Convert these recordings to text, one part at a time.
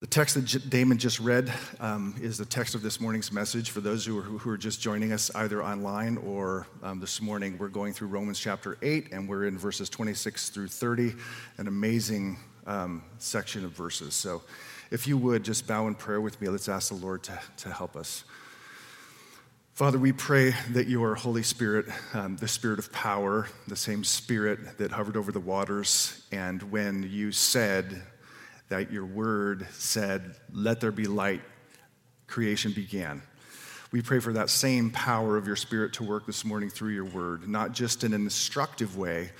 The text that Damon just read um, is the text of this morning's message. For those who are, who are just joining us either online or um, this morning, we're going through Romans chapter 8, and we're in verses 26 through 30, an amazing um, section of verses. So if you would just bow in prayer with me, let's ask the Lord to, to help us. Father, we pray that your Holy Spirit, um, the Spirit of power, the same Spirit that hovered over the waters, and when you said, that your word said, Let there be light, creation began. We pray for that same power of your spirit to work this morning through your word, not just in an instructive way,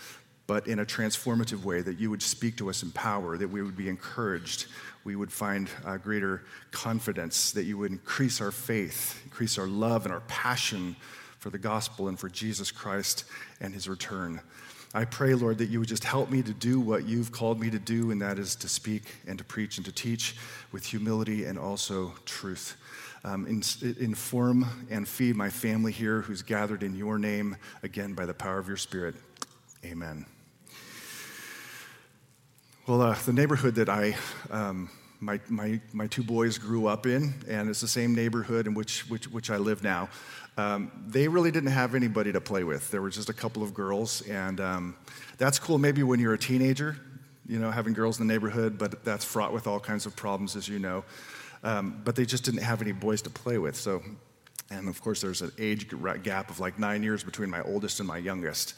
but in a transformative way, that you would speak to us in power, that we would be encouraged, we would find uh, greater confidence, that you would increase our faith, increase our love and our passion for the gospel and for Jesus Christ and his return. I pray, Lord, that you would just help me to do what you've called me to do, and that is to speak and to preach and to teach with humility and also truth. Um, in, inform and feed my family here who's gathered in your name, again, by the power of your Spirit. Amen. Well, uh, the neighborhood that I, um, my, my, my two boys grew up in, and it's the same neighborhood in which, which, which I live now um, they really didn't have anybody to play with. There were just a couple of girls, and um, that's cool maybe when you're a teenager, you know, having girls in the neighborhood, but that's fraught with all kinds of problems, as you know. Um, but they just didn't have any boys to play with. So, and of course, there's an age gap of like nine years between my oldest and my youngest.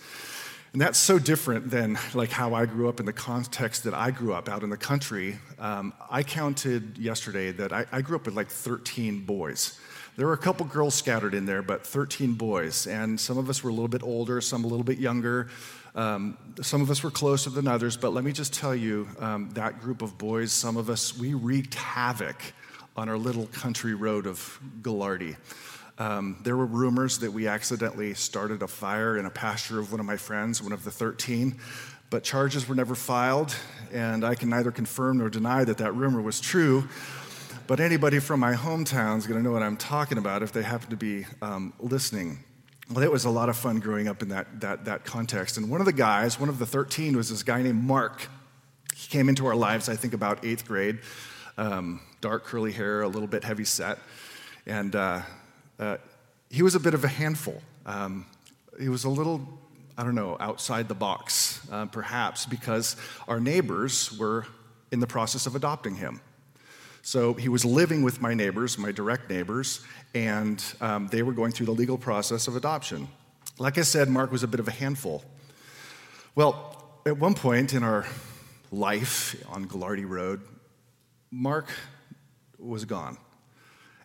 And that's so different than like how I grew up in the context that I grew up out in the country. Um, I counted yesterday that I, I grew up with like 13 boys. There were a couple girls scattered in there, but 13 boys. And some of us were a little bit older, some a little bit younger. Um, some of us were closer than others, but let me just tell you um, that group of boys, some of us, we wreaked havoc on our little country road of Gallardi. Um, there were rumors that we accidentally started a fire in a pasture of one of my friends, one of the 13, but charges were never filed, and I can neither confirm nor deny that that rumor was true. But anybody from my hometown is going to know what I'm talking about if they happen to be um, listening. Well, it was a lot of fun growing up in that, that, that context. And one of the guys, one of the 13, was this guy named Mark. He came into our lives, I think, about eighth grade. Um, dark curly hair, a little bit heavy set. And uh, uh, he was a bit of a handful. Um, he was a little, I don't know, outside the box, uh, perhaps, because our neighbors were in the process of adopting him. So he was living with my neighbors, my direct neighbors, and um, they were going through the legal process of adoption. Like I said, Mark was a bit of a handful. Well, at one point in our life on Gallardi Road, Mark was gone.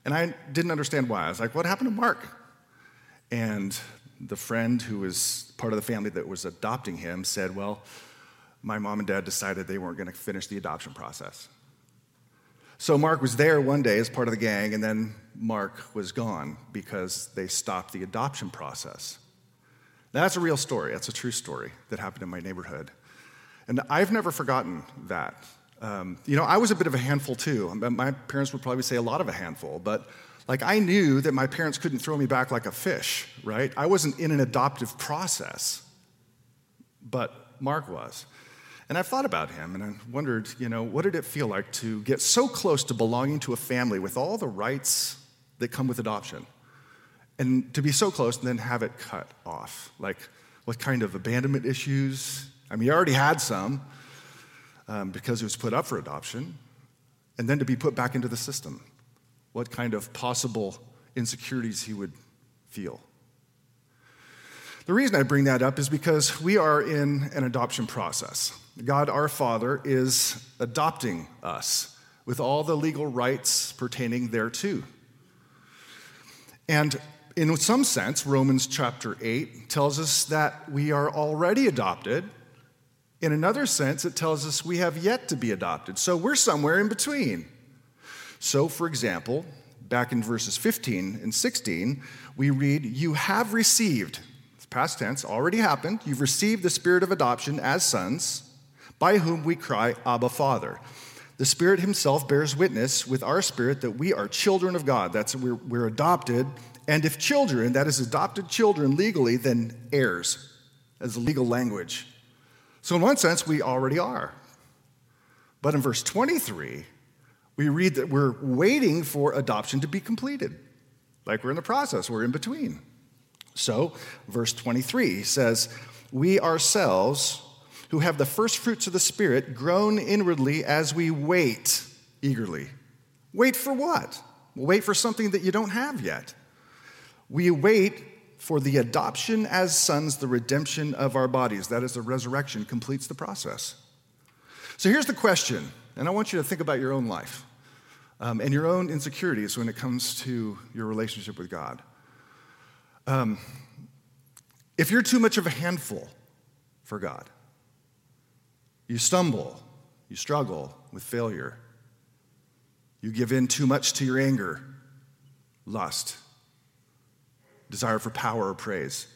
And I didn't understand why. I was like, what happened to Mark? And the friend who was part of the family that was adopting him said, well, my mom and dad decided they weren't going to finish the adoption process. So Mark was there one day as part of the gang, and then Mark was gone because they stopped the adoption process. That's a real story. That's a true story that happened in my neighborhood. And I've never forgotten that. Um, you know, I was a bit of a handful too. My parents would probably say a lot of a handful, but like I knew that my parents couldn't throw me back like a fish, right? I wasn't in an adoptive process, but Mark was. And I've thought about him and I wondered, you know, what did it feel like to get so close to belonging to a family with all the rights that come with adoption? And to be so close and then have it cut off. Like, what kind of abandonment issues? I mean, he already had some um, because he was put up for adoption. And then to be put back into the system. What kind of possible insecurities he would feel. The reason I bring that up is because we are in an adoption process. God our Father is adopting us with all the legal rights pertaining thereto. And in some sense, Romans chapter 8 tells us that we are already adopted. In another sense, it tells us we have yet to be adopted. So we're somewhere in between. So, for example, back in verses 15 and 16, we read, You have received, it's past tense, already happened, you've received the spirit of adoption as sons by whom we cry, Abba, Father. The Spirit Himself bears witness with our spirit that we are children of God. That's we're, we're adopted. And if children, that is adopted children legally, then heirs, as legal language. So, in one sense, we already are. But in verse 23, we read that we're waiting for adoption to be completed, like we're in the process, we're in between. So, verse 23 says, We ourselves, who have the first fruits of the Spirit, groan inwardly as we wait eagerly. Wait for what? Wait for something that you don't have yet. We wait for the adoption as sons, the redemption of our bodies. That is, the resurrection completes the process. So here's the question, and I want you to think about your own life um, and your own insecurities when it comes to your relationship with God. Um, if you're too much of a handful for God, you stumble, you struggle with failure, you give in too much to your anger, lust, desire for power or praise.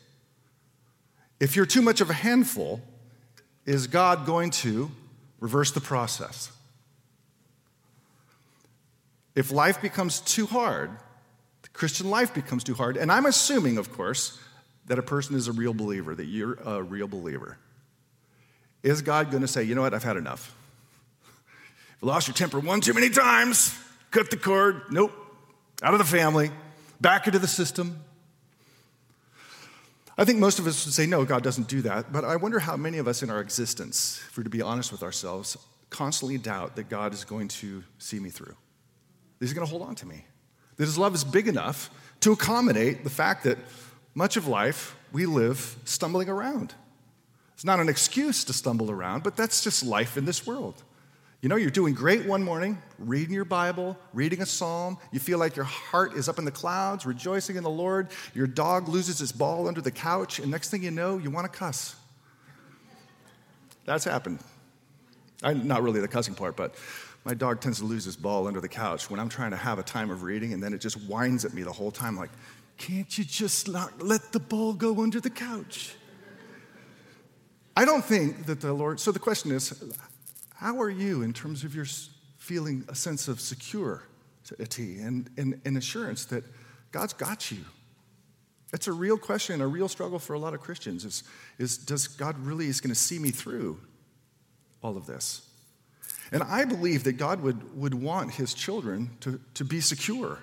If you're too much of a handful, is God going to reverse the process? If life becomes too hard, the Christian life becomes too hard, and I'm assuming, of course, that a person is a real believer, that you're a real believer. Is God going to say, you know what, I've had enough? You've lost your temper one too many times, cut the cord, nope, out of the family, back into the system. I think most of us would say, no, God doesn't do that. But I wonder how many of us in our existence, if we're to be honest with ourselves, constantly doubt that God is going to see me through. That He's going to hold on to me. That his love is big enough to accommodate the fact that much of life we live stumbling around. It's not an excuse to stumble around, but that's just life in this world. You know, you're doing great one morning, reading your Bible, reading a psalm. You feel like your heart is up in the clouds, rejoicing in the Lord. Your dog loses his ball under the couch, and next thing you know, you want to cuss. That's happened. I, not really the cussing part, but my dog tends to lose his ball under the couch when I'm trying to have a time of reading, and then it just whines at me the whole time, like, can't you just not let the ball go under the couch? I don't think that the Lord, so the question is, how are you in terms of your feeling a sense of security and, and, and assurance that God's got you? That's a real question, a real struggle for a lot of Christians is, is does God really is going to see me through all of this? And I believe that God would, would want his children to, to be secure.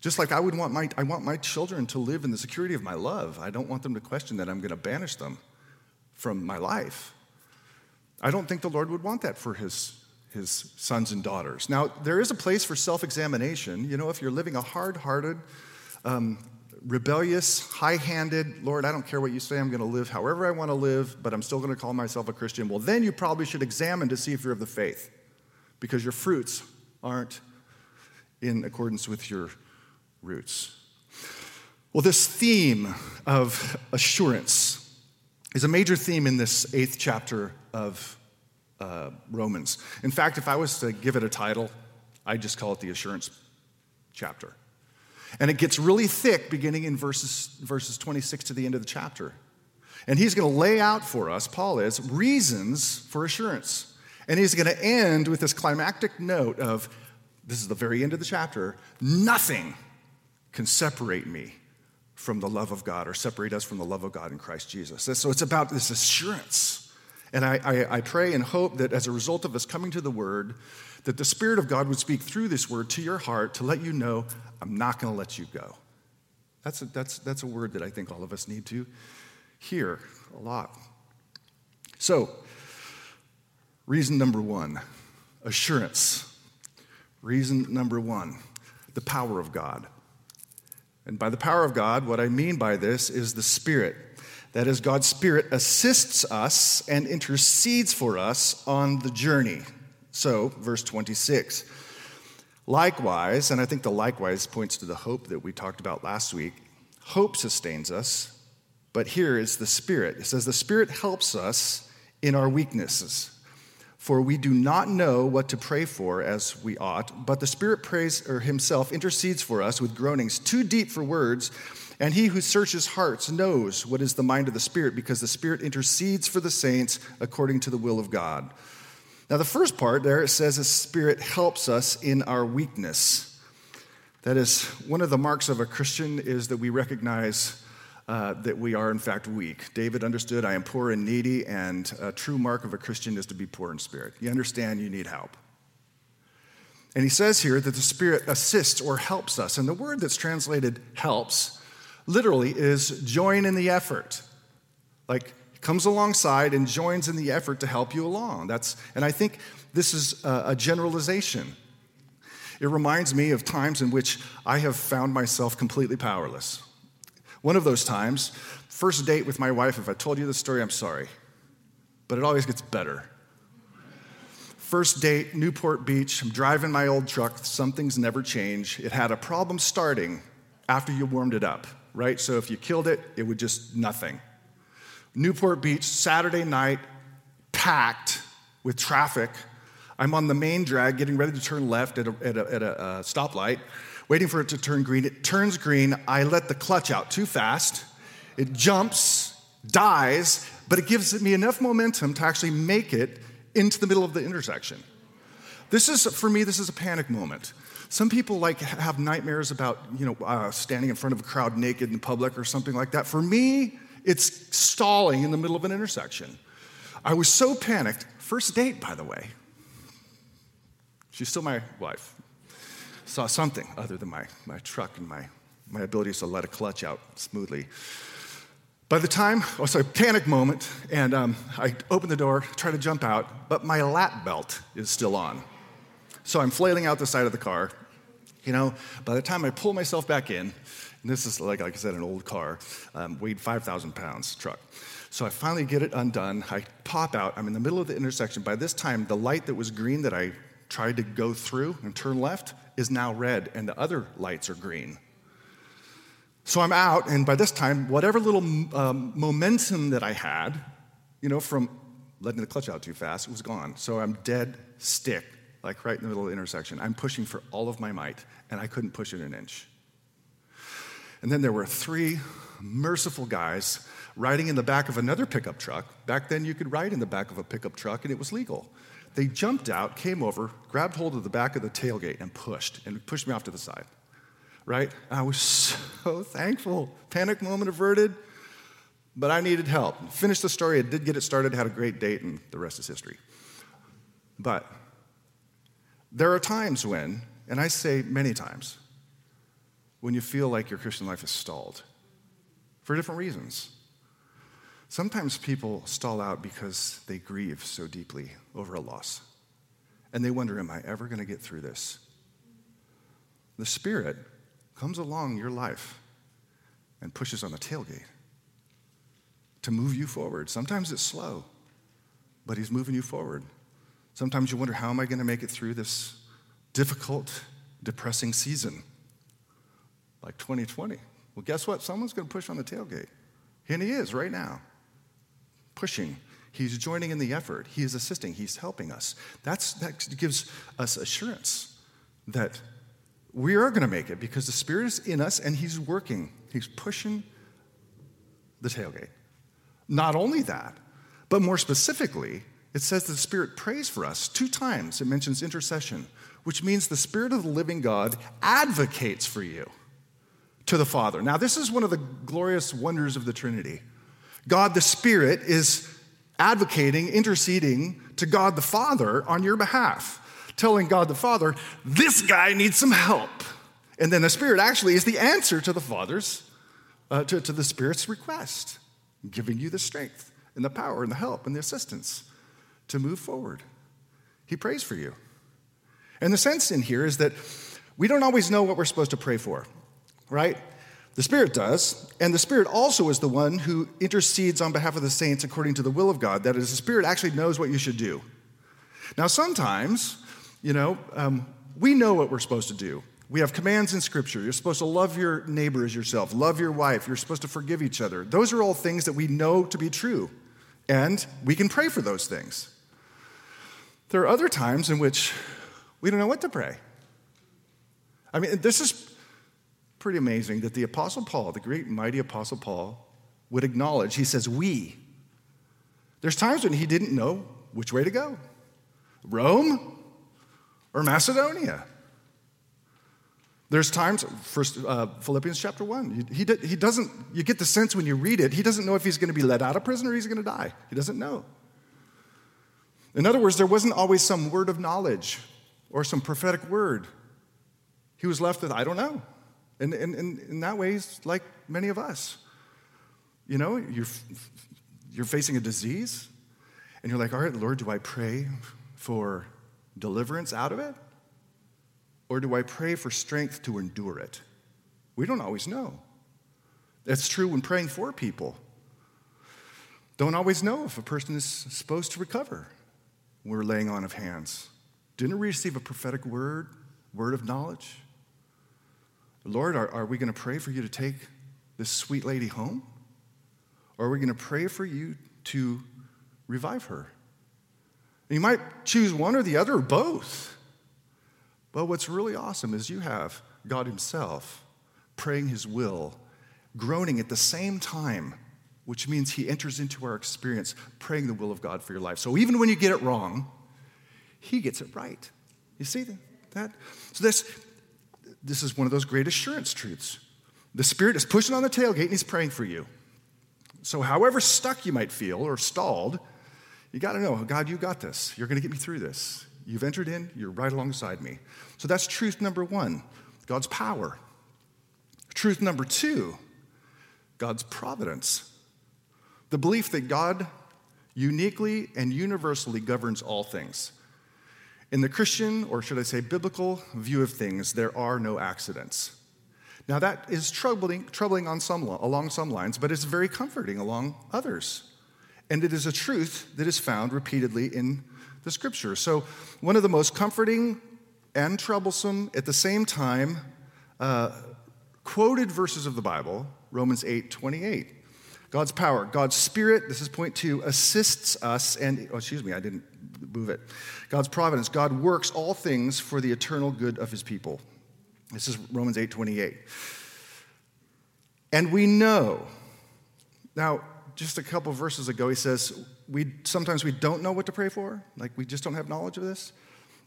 Just like I would want my, I want my children to live in the security of my love. I don't want them to question that I'm going to banish them from my life. I don't think the Lord would want that for his, his sons and daughters. Now, there is a place for self examination. You know, if you're living a hard hearted, um, rebellious, high handed, Lord, I don't care what you say, I'm going to live however I want to live, but I'm still going to call myself a Christian, well, then you probably should examine to see if you're of the faith because your fruits aren't in accordance with your roots. Well, this theme of assurance is a major theme in this eighth chapter of uh, Romans. In fact, if I was to give it a title, I'd just call it the assurance chapter. And it gets really thick beginning in verses, verses 26 to the end of the chapter. And he's going to lay out for us, Paul is, reasons for assurance. And he's going to end with this climactic note of this is the very end of the chapter nothing can separate me from the love of God or separate us from the love of God in Christ Jesus. So it's about this assurance. And I, I, I pray and hope that as a result of us coming to the Word, that the Spirit of God would speak through this word to your heart to let you know, I'm not going to let you go. That's a, that's, that's a word that I think all of us need to hear a lot. So, reason number one assurance. Reason number one the power of God. And by the power of God, what I mean by this is the Spirit. That is, God's Spirit assists us and intercedes for us on the journey. So, verse 26. Likewise, and I think the likewise points to the hope that we talked about last week, hope sustains us, but here is the Spirit. It says, The Spirit helps us in our weaknesses. For we do not know what to pray for as we ought, but the Spirit prays or himself intercedes for us with groanings too deep for words, and he who searches hearts knows what is the mind of the Spirit, because the Spirit intercedes for the saints according to the will of God. Now, the first part there, it says the Spirit helps us in our weakness. That is, one of the marks of a Christian is that we recognize uh, that we are, in fact, weak. David understood, I am poor and needy, and a true mark of a Christian is to be poor in spirit. You understand you need help. And he says here that the Spirit assists or helps us. And the word that's translated helps literally is join in the effort. Like comes alongside and joins in the effort to help you along. That's, and I think this is a, a generalization. It reminds me of times in which I have found myself completely powerless. One of those times, first date with my wife, if I told you the story, I'm sorry. But it always gets better. First date, Newport Beach. I'm driving my old truck. Some things never change. It had a problem starting after you warmed it up, right? So if you killed it, it would just nothing. Newport Beach, Saturday night, packed with traffic. I'm on the main drag getting ready to turn left at a, at a, at a, a stoplight, waiting for it to turn green. It turns green. I let the clutch out too fast. It jumps, dies, but it gives me enough momentum to actually make it into the middle of the intersection. This is, for me, this is a panic moment. Some people like have nightmares about, you know, uh, standing in front of a crowd naked in public or something like that. For me, it's stalling in the middle of an intersection. I was so panicked. First date, by the way. She's still my wife. Saw something other than my, my truck and my, my ability to let a clutch out smoothly. By the time, oh, sorry, panic moment, and um, I open the door, try to jump out, but my lap belt is still on. So I'm flailing out the side of the car. You know, by the time I pull myself back in, and this is like, like I said, an old car, um, weighed 5,000 pounds truck. So I finally get it undone. I pop out. I'm in the middle of the intersection. By this time, the light that was green that I tried to go through and turn left is now red, and the other lights are green. So I'm out, and by this time, whatever little um, momentum that I had, you know, from letting the clutch out too fast, was gone. So I'm dead stick, like right in the middle of the intersection. I'm pushing for all of my might, and I couldn't push it an inch. And then there were three merciful guys riding in the back of another pickup truck. Back then, you could ride in the back of a pickup truck, and it was legal. They jumped out, came over, grabbed hold of the back of the tailgate, and pushed, and pushed me off to the side right? I was so thankful. Panic moment averted, but I needed help. Finished the story, I did get it started, had a great date, and the rest is history. But there are times when, and I say many times, when you feel like your Christian life is stalled for different reasons. Sometimes people stall out because they grieve so deeply over a loss. And they wonder, Am I ever going to get through this? The Spirit comes along your life and pushes on the tailgate to move you forward. Sometimes it's slow, but He's moving you forward. Sometimes you wonder, how am I going to make it through this difficult, depressing season like 2020? Well, guess what? Someone's going to push on the tailgate. And He is right now, pushing. He's joining in the effort. He is assisting. He's helping us. That's, that gives us assurance that we are going to make it because the Spirit is in us and He's working. He's pushing the tailgate. Not only that, but more specifically, it says the Spirit prays for us. Two times it mentions intercession, which means the Spirit of the living God advocates for you to the Father. Now, this is one of the glorious wonders of the Trinity. God the Spirit is advocating, interceding to God the Father on your behalf telling God the Father, this guy needs some help. And then the Spirit actually is the answer to the Father's, uh, to, to the Spirit's request, giving you the strength and the power and the help and the assistance to move forward. He prays for you. And the sense in here is that we don't always know what we're supposed to pray for, right? The Spirit does, and the Spirit also is the one who intercedes on behalf of the saints according to the will of God. That is, the Spirit actually knows what you should do. Now, sometimes you know, um, we know what we're supposed to do. We have commands in Scripture. You're supposed to love your neighbor as yourself, love your wife. You're supposed to forgive each other. Those are all things that we know to be true, and we can pray for those things. There are other times in which we don't know what to pray. I mean, this is pretty amazing that the Apostle Paul, the great mighty Apostle Paul, would acknowledge, he says, we. There's times when he didn't know which way to go Rome or Macedonia. There's times, first uh, Philippians chapter one, he, he, he doesn't, you get the sense when you read it, he doesn't know if he's going to be let out of prison or he's going to die. He doesn't know. In other words, there wasn't always some word of knowledge or some prophetic word. He was left with, I don't know. And, and, and in that way, he's like many of us. You know, you're, you're facing a disease, and you're like, all right, Lord, do I pray for deliverance out of it? Or do I pray for strength to endure it? We don't always know. That's true when praying for people. Don't always know if a person is supposed to recover. We're laying on of hands. Didn't we receive a prophetic word, word of knowledge? Lord, are, are we going to pray for you to take this sweet lady home? Or are we going to pray for you to revive her? And you might choose one or the other or both. But what's really awesome is you have God Himself praying His will, groaning at the same time, which means He enters into our experience, praying the will of God for your life. So even when you get it wrong, He gets it right. You see that? So this, this is one of those great assurance truths. The Spirit is pushing on the tailgate and He's praying for you. So, however stuck you might feel or stalled, you got to know oh, God, you got this. You're going to get me through this. You've entered in, you're right alongside me. So, that's truth number one God's power. Truth number two God's providence. The belief that God uniquely and universally governs all things. In the Christian, or should I say biblical, view of things, there are no accidents. Now, that is troubling, troubling on some, along some lines, but it's very comforting along others. And it is a truth that is found repeatedly in the scripture. So, one of the most comforting and troublesome at the same time uh, quoted verses of the Bible, Romans 8 28. God's power, God's spirit, this is point two, assists us, and, oh, excuse me, I didn't move it. God's providence, God works all things for the eternal good of his people. This is Romans 8 28. And we know, now, just a couple verses ago, he says, we, sometimes we don't know what to pray for, like we just don't have knowledge of this.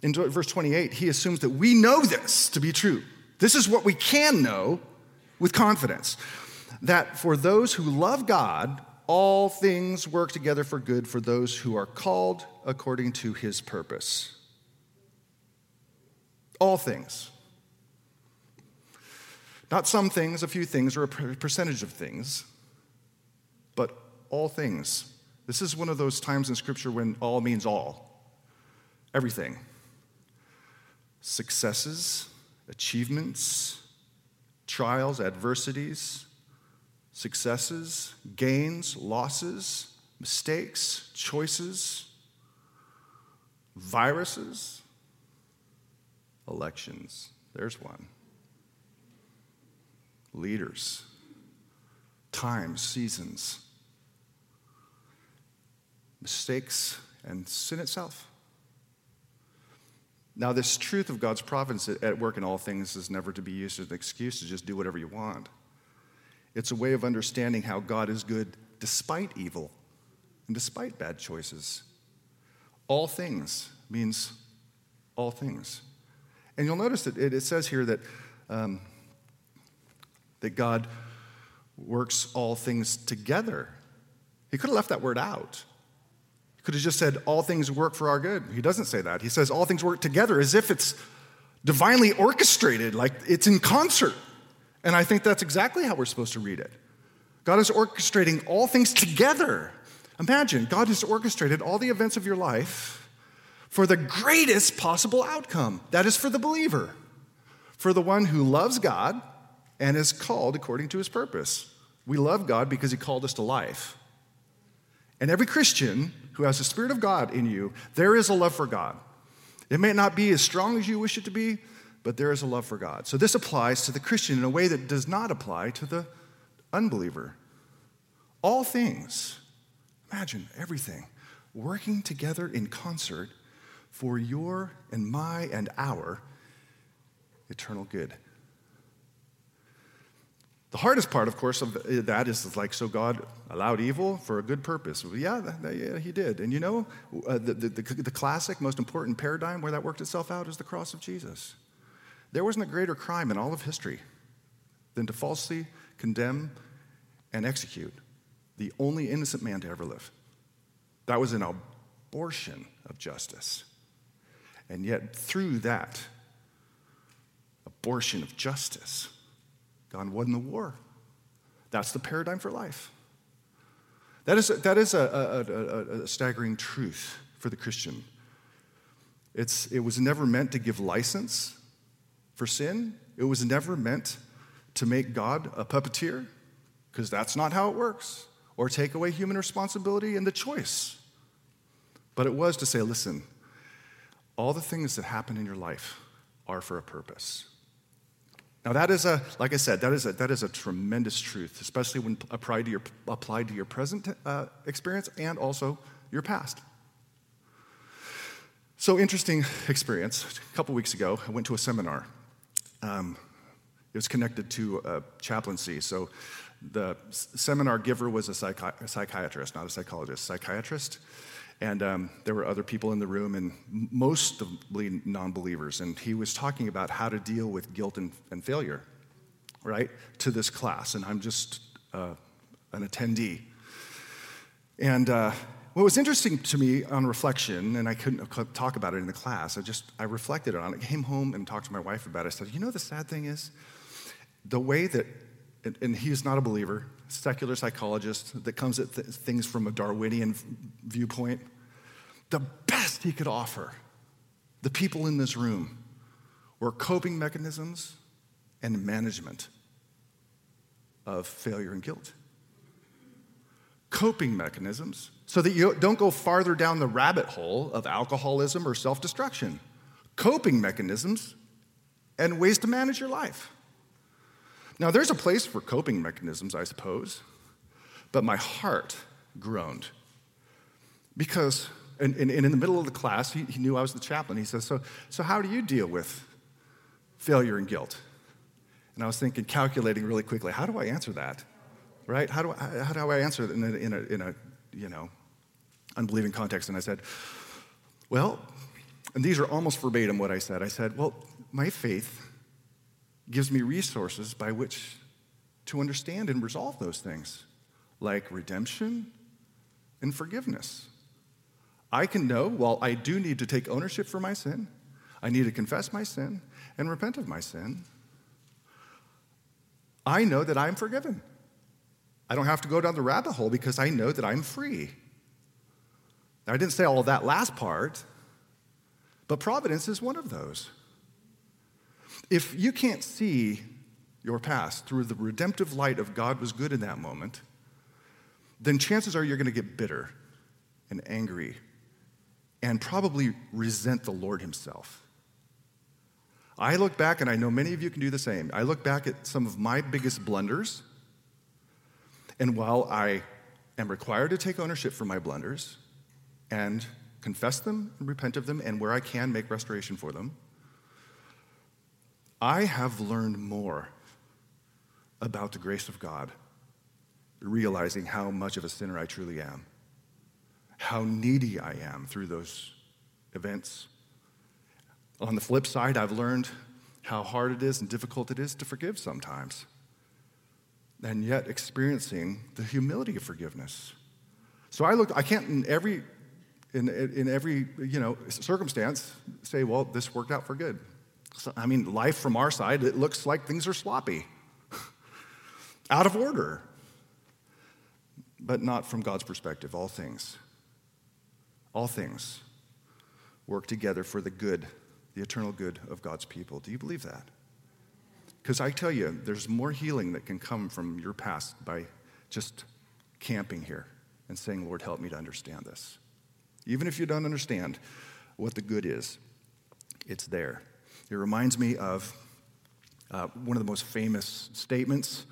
In verse 28, he assumes that we know this to be true. This is what we can know with confidence that for those who love God, all things work together for good for those who are called according to his purpose. All things. Not some things, a few things, or a percentage of things, but all things. This is one of those times in Scripture when all means all. Everything. Successes, achievements, trials, adversities, successes, gains, losses, mistakes, choices, viruses, elections. There's one leaders, times, seasons, mistakes, and sin itself. Now, this truth of God's providence at work in all things is never to be used as an excuse to just do whatever you want. It's a way of understanding how God is good despite evil and despite bad choices. All things means all things. And you'll notice that it, says here that um, that God works all things together. He could have left that word out. He could have just said, All things work for our good. He doesn't say that. He says, All things work together as if it's divinely orchestrated, like it's in concert. And I think that's exactly how we're supposed to read it. God is orchestrating all things together. Imagine, God has orchestrated all the events of your life for the greatest possible outcome. That is for the believer, for the one who loves God and is called according to his purpose. We love God because he called us to life. And every Christian who has the Spirit of God in you, there is a love for God. It may not be as strong as you wish it to be, but there is a love for God. So this applies to the Christian in a way that does not apply to the unbeliever. All things, imagine everything, working together in concert for your and my and our eternal good. The hardest part, of course, of that is like, so God allowed evil for a good purpose. Well, yeah, that, yeah, He did. And you know, uh, the, the, the, classic, most important paradigm where that worked itself out is the cross of Jesus. There wasn't a greater crime in all of history than to falsely condemn and execute the only innocent man to ever live. That was an abortion of justice. And yet, through that abortion of justice, God won the war. That's the paradigm for life. That is, that is a, a, a, a staggering truth for the Christian. It's, it was never meant to give license for sin. It was never meant to make God a puppeteer, because that's not how it works, or take away human responsibility and the choice. But it was to say, listen, all the things that happen in your life are for a purpose. Now, that is a, like I said, that is a, that is a tremendous truth, especially when applied to your, applied to your present uh, experience and also your past. So, interesting experience. A couple weeks ago, I went to a seminar. Um, it was connected to a chaplaincy. So, the seminar giver was a, psychi- a psychiatrist, not a psychologist, psychiatrist. And um, there were other people in the room, and mostly non believers. And he was talking about how to deal with guilt and, and failure, right, to this class. And I'm just uh, an attendee. And uh, what was interesting to me on reflection, and I couldn't talk about it in the class, I just, I reflected on it, I came home and talked to my wife about it. I said, you know, the sad thing is, the way that, and, and he's not a believer, secular psychologist that comes at th- things from a Darwinian viewpoint, the best he could offer the people in this room were coping mechanisms and management of failure and guilt. Coping mechanisms so that you don't go farther down the rabbit hole of alcoholism or self destruction. Coping mechanisms and ways to manage your life. Now, there's a place for coping mechanisms, I suppose, but my heart groaned because, and, and, and in the middle of the class, he, he knew I was the chaplain. He says, so, so, how do you deal with failure and guilt? And I was thinking, calculating really quickly, how do I answer that? Right? How do I, how do I answer in a, in a, in a you know, unbelieving context. And I said, well, and these are almost verbatim what I said. I said, well, my faith gives me resources by which to understand and resolve those things, like redemption and forgiveness. I can know, while I do need to take ownership for my sin, I need to confess my sin and repent of my sin. I know that I'm forgiven. I don't have to go down the rabbit hole because I know that I'm free. Now, I didn't say all of that last part, but providence is one of those. If you can't see your past through the redemptive light of God was good in that moment, then chances are you're going to get bitter and angry and probably resent the Lord Himself. I look back, and I know many of you can do the same. I look back at some of my biggest blunders, and while I am required to take ownership for my blunders, and confess them and repent of them, and where I can, make restoration for them. I have learned more about the grace of God, realizing how much of a sinner I truly am, how needy I am through those events. On the flip side, I've learned how hard it is and difficult it is to forgive sometimes, and yet experiencing the humility of forgiveness. So I look, I can't in every in, in every you know, circumstance say, well, this worked out for good. So, I mean, life from our side, it looks like things are sloppy, out of order. But not from God's perspective. All things, all things work together for the good, the eternal good of God's people. Do you believe that? Because I tell you, there's more healing that can come from your past by just camping here and saying, Lord, help me to understand this. Even if you don't understand what the good is, it's there. It reminds me of uh, one of the most famous statements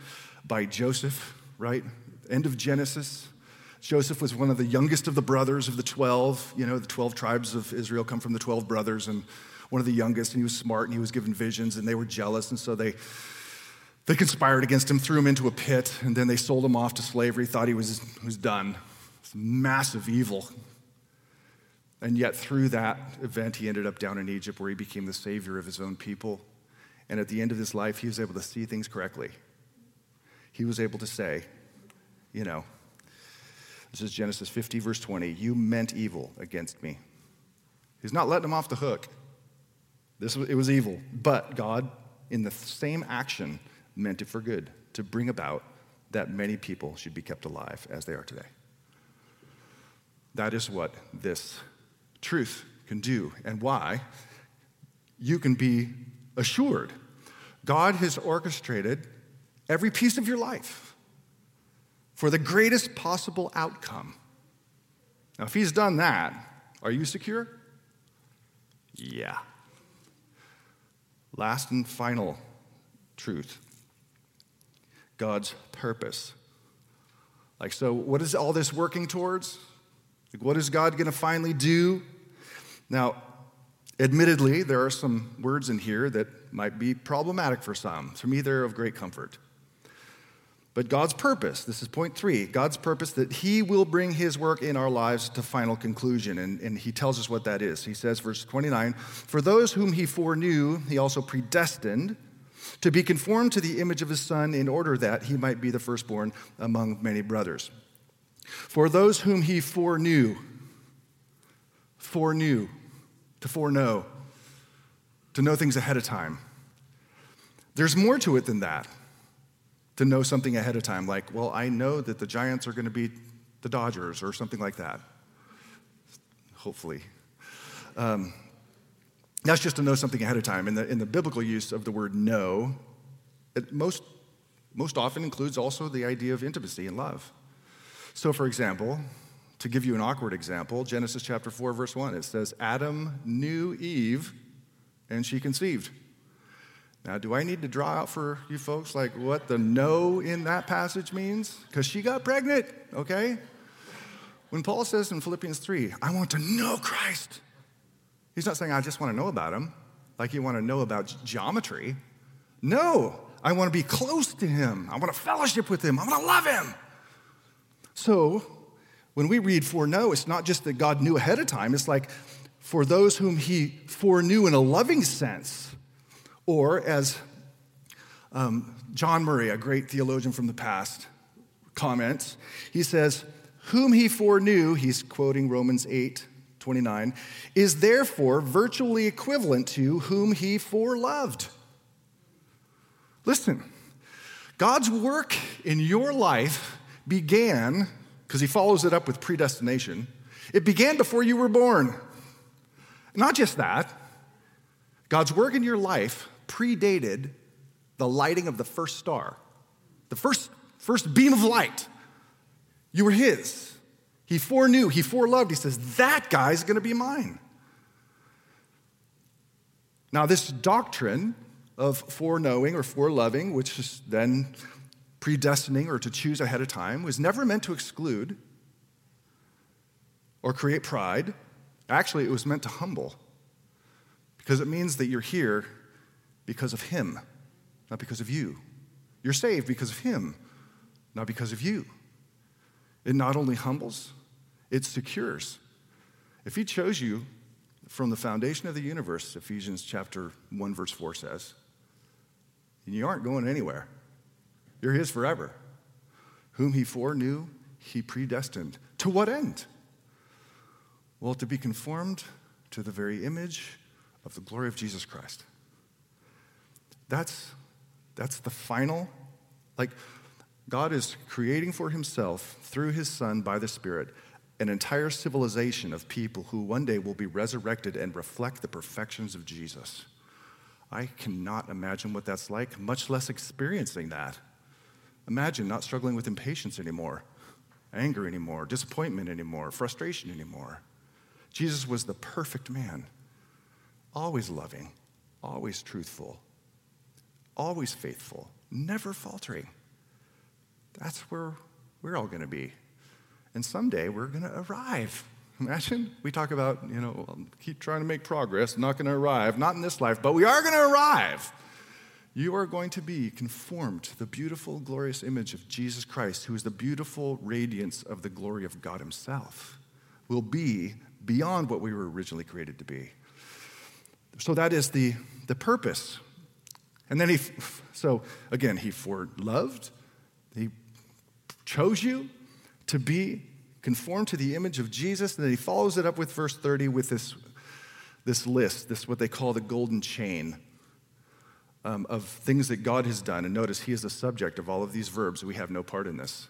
by Joseph, right? End of Genesis. Joseph was one of the youngest of the brothers of the 12. You know, the 12 tribes of Israel come from the 12 brothers, and one of the youngest, and he was smart, and he was given visions, and they were jealous, and so they, they conspired against him, threw him into a pit, and then they sold him off to slavery, thought he was, was done. massive evil and yet, through that event, he ended up down in Egypt where he became the savior of his own people. And at the end of his life, he was able to see things correctly. He was able to say, you know, this is Genesis 50, verse 20, you meant evil against me. He's not letting him off the hook. This was, it was evil. But God, in the same action, meant it for good to bring about that many people should be kept alive as they are today. That is what this truth can do and why you can be assured God has orchestrated every piece of your life for the greatest possible outcome. Now, if He's done that, are you secure? Yeah. Last and final truth God's purpose. Like, so what is all this working towards? Like, what is God going to finally do? Now, admittedly, there are some words in here that might be problematic for some. For me, they're of great comfort. But God's purpose, this is point three God's purpose that He will bring His work in our lives to final conclusion. And, and He tells us what that is. He says, verse 29 For those whom He foreknew, He also predestined to be conformed to the image of His Son in order that He might be the firstborn among many brothers. For those whom He foreknew, foreknew, to foreknow, to know things ahead of time. There's more to it than that to know something ahead of time, like, well, I know that the Giants are going to beat the Dodgers or something like that. Hopefully. Um, that's just to know something ahead of time. In the, in the biblical use of the word know, it most, most often includes also the idea of intimacy and love. So, for example, to give you an awkward example, Genesis chapter 4, verse 1, it says, Adam knew Eve and she conceived. Now, do I need to draw out for you folks like what the no in that passage means? Because she got pregnant, okay? When Paul says in Philippians 3, I want to know Christ, he's not saying I just want to know about him, like you want to know about geometry. No, I want to be close to him. I want to fellowship with him. I want to love him. So, when we read for foreknow, it's not just that God knew ahead of time, it's like for those whom he foreknew in a loving sense or, as um, John Murray, a great theologian from the past, comments, he says, Whom he foreknew, he's quoting Romans 8 29, is therefore virtually equivalent to whom he foreloved. Listen, God's work in your life began, because he follows it up with predestination, it began before you were born. Not just that, God's work in your life predated the lighting of the first star, the first, first beam of light. You were his. He foreknew, he foreloved. He says, That guy's gonna be mine. Now, this doctrine of foreknowing or foreloving, which is then predestining or to choose ahead of time, was never meant to exclude or create pride. Actually, it was meant to humble because it means that you're here because of Him, not because of you. You're saved because of Him, not because of you. It not only humbles, it secures. If He chose you from the foundation of the universe, Ephesians chapter 1, verse 4 says, and you aren't going anywhere. You're His forever. Whom He foreknew, He predestined. To what end? Well, to be conformed to the very image of the glory of Jesus Christ. That's, that's the final, like, God is creating for himself, through his Son by the Spirit, an entire civilization of people who one day will be resurrected and reflect the perfections of Jesus. I cannot imagine what that's like, much less experiencing that. Imagine not struggling with impatience anymore, anger anymore, disappointment anymore, frustration anymore. Jesus was the perfect man, always loving, always truthful, always faithful, never faltering. That's where we're all going to be. And someday we're going to arrive. Imagine we talk about, you know, keep trying to make progress, not going to arrive, not in this life, but we are going to arrive. You are going to be conformed to the beautiful, glorious image of Jesus Christ, who is the beautiful radiance of the glory of God Himself. Will be beyond what we were originally created to be. So that is the, the purpose and then he, so again, he foreloved, he chose you to be conformed to the image of Jesus. And then he follows it up with verse 30 with this, this list, this what they call the golden chain um, of things that God has done. And notice he is the subject of all of these verbs. We have no part in this.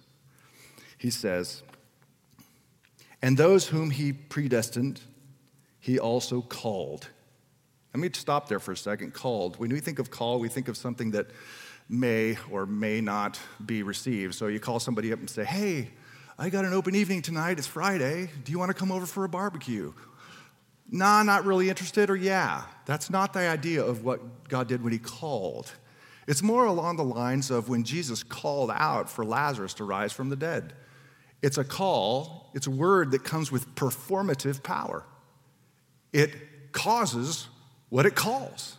He says, And those whom he predestined, he also called. Let me stop there for a second. Called. When we think of call, we think of something that may or may not be received. So you call somebody up and say, Hey, I got an open evening tonight. It's Friday. Do you want to come over for a barbecue? Nah, not really interested, or yeah. That's not the idea of what God did when He called. It's more along the lines of when Jesus called out for Lazarus to rise from the dead. It's a call, it's a word that comes with performative power. It causes what it calls.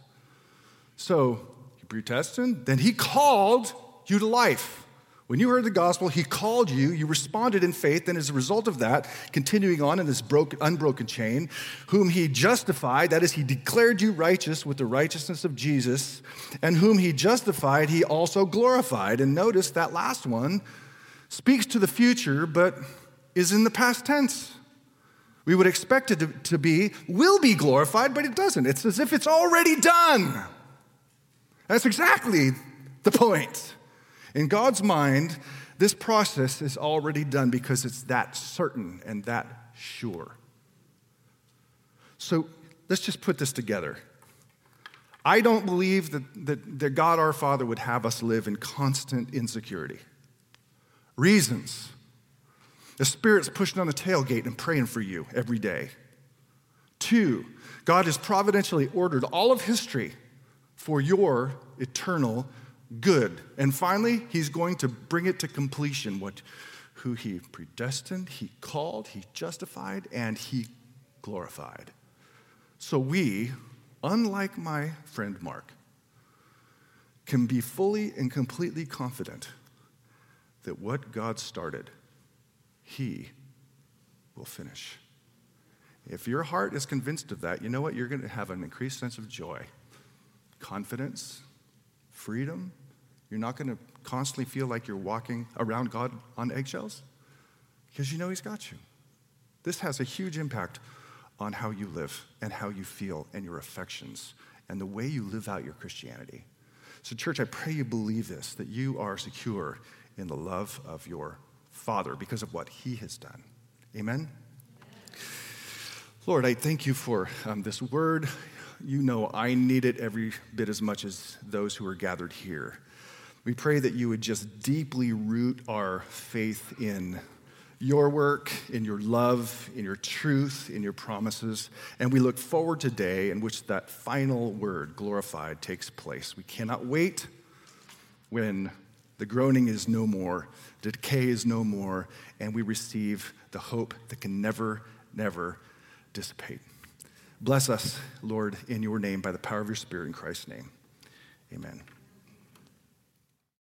So, you predestined, then He called you to life. When you heard the gospel, he called you, you responded in faith, and as a result of that, continuing on in this broken, unbroken chain, whom he justified, that is, he declared you righteous with the righteousness of Jesus, and whom he justified, he also glorified. And notice that last one speaks to the future, but is in the past tense. We would expect it to, to be, will be glorified, but it doesn't. It's as if it's already done. That's exactly the point. In God's mind, this process is already done because it's that certain and that sure. So let's just put this together. I don't believe that, that, that, God our Father would have us live in constant insecurity. Reasons. The Spirit's pushing on the tailgate and praying for you every day. Two, God has providentially ordered all of history for your eternal good. And finally, he's going to bring it to completion what who he predestined, he called, he justified, and he glorified. So we, unlike my friend Mark, can be fully and completely confident that what God started, he will finish. If your heart is convinced of that, you know what? You're going to have an increased sense of joy, confidence, freedom, you're not going to constantly feel like you're walking around God on eggshells because you know He's got you. This has a huge impact on how you live and how you feel and your affections and the way you live out your Christianity. So, church, I pray you believe this that you are secure in the love of your Father because of what He has done. Amen? Lord, I thank you for um, this word. You know I need it every bit as much as those who are gathered here. We pray that you would just deeply root our faith in your work, in your love, in your truth, in your promises. And we look forward to day in which that final word, glorified, takes place. We cannot wait when the groaning is no more, the decay is no more, and we receive the hope that can never, never dissipate. Bless us, Lord, in your name by the power of your Spirit in Christ's name. Amen.